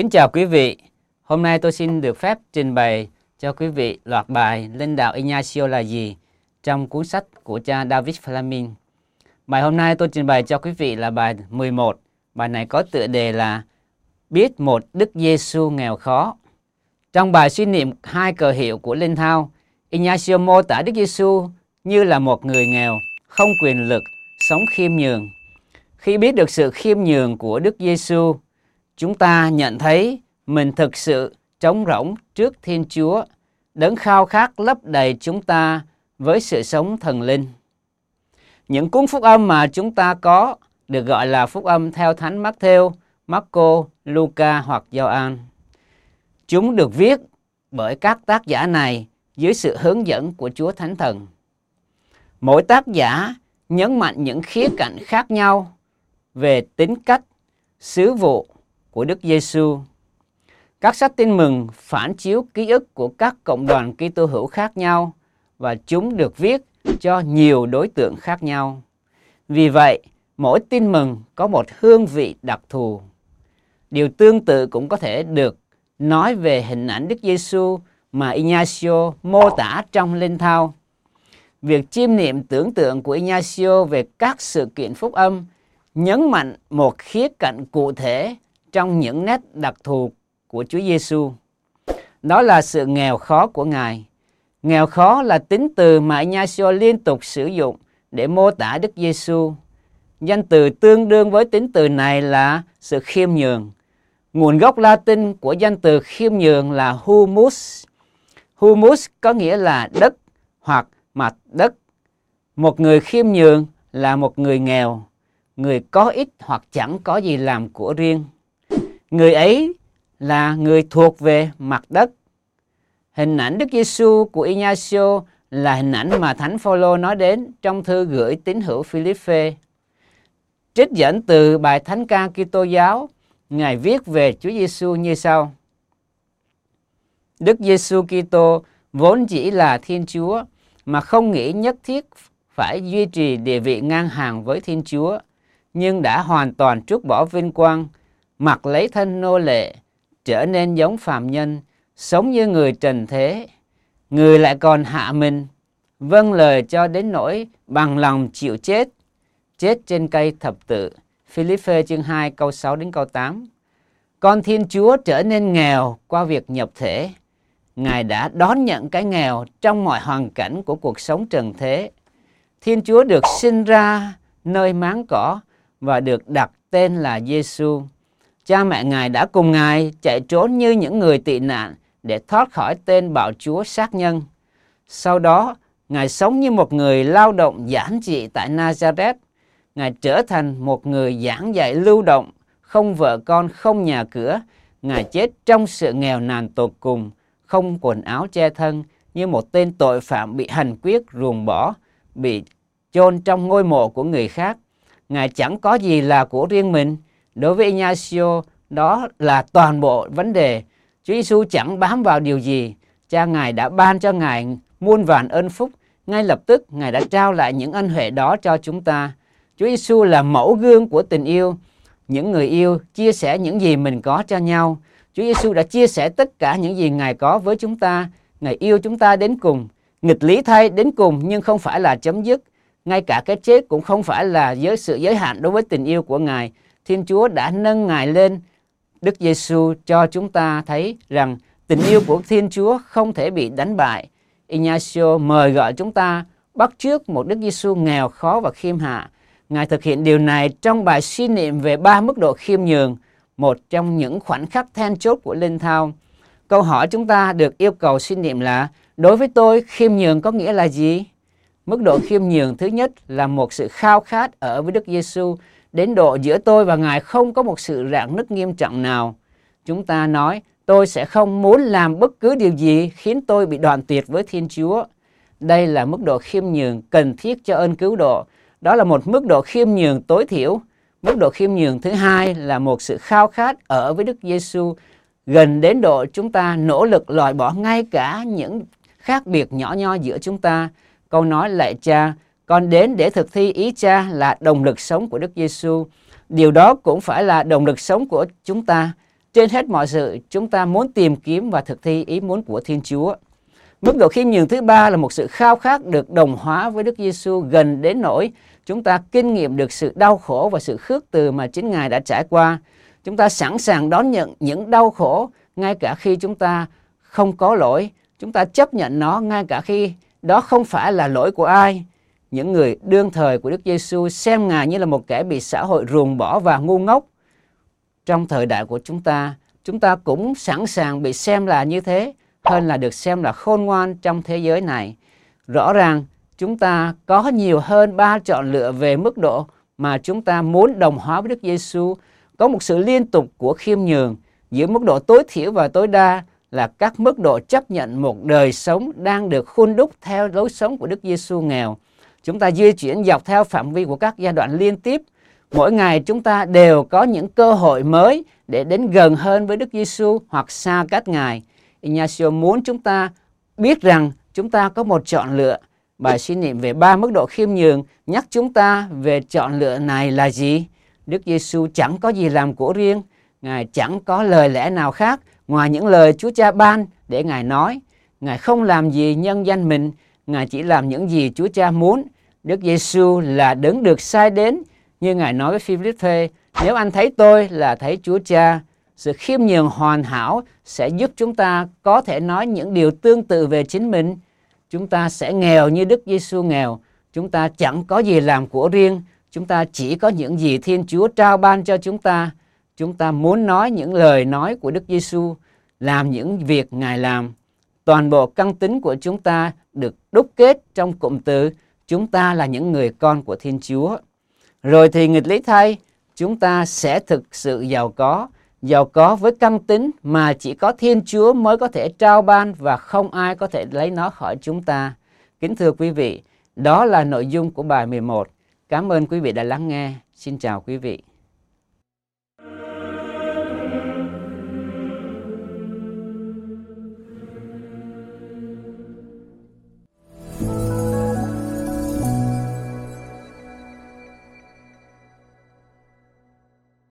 Kính chào quý vị. Hôm nay tôi xin được phép trình bày cho quý vị loạt bài Linh đạo Ignacio là gì trong cuốn sách của cha David Flamin. Bài hôm nay tôi trình bày cho quý vị là bài 11. Bài này có tựa đề là Biết một Đức Giêsu nghèo khó. Trong bài suy niệm hai cờ hiệu của Linh Thao, Ignacio mô tả Đức Giêsu như là một người nghèo, không quyền lực, sống khiêm nhường. Khi biết được sự khiêm nhường của Đức Giêsu, chúng ta nhận thấy mình thực sự trống rỗng trước Thiên Chúa, đấng khao khát lấp đầy chúng ta với sự sống thần linh. Những cuốn phúc âm mà chúng ta có được gọi là phúc âm theo Thánh Matthew, Marco, Luca hoặc Gioan. Chúng được viết bởi các tác giả này dưới sự hướng dẫn của Chúa Thánh Thần. Mỗi tác giả nhấn mạnh những khía cạnh khác nhau về tính cách, sứ vụ của Đức Giêsu. Các sách tin mừng phản chiếu ký ức của các cộng đoàn Kitô hữu khác nhau và chúng được viết cho nhiều đối tượng khác nhau. Vì vậy, mỗi tin mừng có một hương vị đặc thù. Điều tương tự cũng có thể được nói về hình ảnh Đức Giêsu mà Ignacio mô tả trong Linh Thao. Việc chiêm niệm tưởng tượng của Ignacio về các sự kiện phúc âm nhấn mạnh một khía cạnh cụ thể trong những nét đặc thù của Chúa Giêsu. Đó là sự nghèo khó của Ngài. Nghèo khó là tính từ mà Ignacio liên tục sử dụng để mô tả Đức Giêsu. Danh từ tương đương với tính từ này là sự khiêm nhường. Nguồn gốc Latin của danh từ khiêm nhường là humus. Humus có nghĩa là đất hoặc mặt đất. Một người khiêm nhường là một người nghèo, người có ít hoặc chẳng có gì làm của riêng. Người ấy là người thuộc về mặt đất. Hình ảnh Đức Giêsu của Ignacio là hình ảnh mà Thánh Phaolô nói đến trong thư gửi tín hữu Philippe. Trích dẫn từ bài Thánh ca Kitô giáo, Ngài viết về Chúa Giêsu như sau: Đức Giêsu Kitô vốn chỉ là Thiên Chúa mà không nghĩ nhất thiết phải duy trì địa vị ngang hàng với Thiên Chúa, nhưng đã hoàn toàn trút bỏ vinh quang, mặc lấy thân nô lệ, trở nên giống phàm nhân, sống như người trần thế. Người lại còn hạ mình, vâng lời cho đến nỗi bằng lòng chịu chết, chết trên cây thập tự. Philippe chương 2 câu 6 đến câu 8. Con Thiên Chúa trở nên nghèo qua việc nhập thể. Ngài đã đón nhận cái nghèo trong mọi hoàn cảnh của cuộc sống trần thế. Thiên Chúa được sinh ra nơi máng cỏ và được đặt tên là Giêsu. Cha mẹ Ngài đã cùng Ngài chạy trốn như những người tị nạn để thoát khỏi tên bạo chúa sát nhân. Sau đó, Ngài sống như một người lao động giản dị tại Nazareth. Ngài trở thành một người giảng dạy lưu động, không vợ con, không nhà cửa. Ngài chết trong sự nghèo nàn tột cùng, không quần áo che thân, như một tên tội phạm bị hành quyết ruồng bỏ, bị chôn trong ngôi mộ của người khác. Ngài chẳng có gì là của riêng mình. Đối với Ignacio, đó là toàn bộ vấn đề. Chúa Giêsu chẳng bám vào điều gì. Cha Ngài đã ban cho Ngài muôn vàn ơn phúc. Ngay lập tức Ngài đã trao lại những ân huệ đó cho chúng ta. Chúa Giêsu là mẫu gương của tình yêu. Những người yêu chia sẻ những gì mình có cho nhau. Chúa Giêsu đã chia sẻ tất cả những gì Ngài có với chúng ta. Ngài yêu chúng ta đến cùng. Nghịch lý thay đến cùng nhưng không phải là chấm dứt ngay cả cái chết cũng không phải là giới sự giới hạn đối với tình yêu của Ngài. Thiên Chúa đã nâng Ngài lên. Đức Giêsu cho chúng ta thấy rằng tình yêu của Thiên Chúa không thể bị đánh bại. Ignacio mời gọi chúng ta bắt trước một Đức Giêsu nghèo khó và khiêm hạ. Ngài thực hiện điều này trong bài suy niệm về ba mức độ khiêm nhường, một trong những khoảnh khắc then chốt của Linh Thao. Câu hỏi chúng ta được yêu cầu suy niệm là đối với tôi khiêm nhường có nghĩa là gì? Mức độ khiêm nhường thứ nhất là một sự khao khát ở với Đức Giêsu đến độ giữa tôi và Ngài không có một sự rạn nứt nghiêm trọng nào. Chúng ta nói tôi sẽ không muốn làm bất cứ điều gì khiến tôi bị đoàn tuyệt với Thiên Chúa. Đây là mức độ khiêm nhường cần thiết cho ơn cứu độ. Đó là một mức độ khiêm nhường tối thiểu. Mức độ khiêm nhường thứ hai là một sự khao khát ở với Đức Giêsu gần đến độ chúng ta nỗ lực loại bỏ ngay cả những khác biệt nhỏ nho giữa chúng ta Câu nói lại cha, con đến để thực thi ý cha là động lực sống của Đức Giêsu. Điều đó cũng phải là động lực sống của chúng ta. trên hết mọi sự, chúng ta muốn tìm kiếm và thực thi ý muốn của Thiên Chúa. Mức độ khiêm nhường thứ ba là một sự khao khát được đồng hóa với Đức Giêsu gần đến nỗi chúng ta kinh nghiệm được sự đau khổ và sự khước từ mà chính Ngài đã trải qua. Chúng ta sẵn sàng đón nhận những đau khổ, ngay cả khi chúng ta không có lỗi. Chúng ta chấp nhận nó, ngay cả khi đó không phải là lỗi của ai. Những người đương thời của Đức Giêsu xem Ngài như là một kẻ bị xã hội ruồng bỏ và ngu ngốc. Trong thời đại của chúng ta, chúng ta cũng sẵn sàng bị xem là như thế hơn là được xem là khôn ngoan trong thế giới này. Rõ ràng chúng ta có nhiều hơn ba chọn lựa về mức độ mà chúng ta muốn đồng hóa với Đức Giêsu. Có một sự liên tục của khiêm nhường giữa mức độ tối thiểu và tối đa là các mức độ chấp nhận một đời sống đang được khuôn đúc theo lối sống của Đức Giêsu nghèo. Chúng ta di chuyển dọc theo phạm vi của các giai đoạn liên tiếp. Mỗi ngày chúng ta đều có những cơ hội mới để đến gần hơn với Đức Giêsu hoặc xa cách Ngài. Ignacio muốn chúng ta biết rằng chúng ta có một chọn lựa. Bài suy niệm về ba mức độ khiêm nhường nhắc chúng ta về chọn lựa này là gì? Đức Giêsu chẳng có gì làm của riêng, Ngài chẳng có lời lẽ nào khác ngoài những lời Chúa Cha ban để Ngài nói. Ngài không làm gì nhân danh mình, Ngài chỉ làm những gì Chúa Cha muốn. Đức Giêsu là đấng được sai đến, như Ngài nói với Philippe, nếu anh thấy tôi là thấy Chúa Cha, sự khiêm nhường hoàn hảo sẽ giúp chúng ta có thể nói những điều tương tự về chính mình. Chúng ta sẽ nghèo như Đức Giêsu nghèo. Chúng ta chẳng có gì làm của riêng. Chúng ta chỉ có những gì Thiên Chúa trao ban cho chúng ta. Chúng ta muốn nói những lời nói của Đức Giêsu, làm những việc Ngài làm. Toàn bộ căn tính của chúng ta được đúc kết trong cụm từ chúng ta là những người con của Thiên Chúa. Rồi thì nghịch lý thay, chúng ta sẽ thực sự giàu có giàu có với căn tính mà chỉ có Thiên Chúa mới có thể trao ban và không ai có thể lấy nó khỏi chúng ta. Kính thưa quý vị, đó là nội dung của bài 11. Cảm ơn quý vị đã lắng nghe. Xin chào quý vị.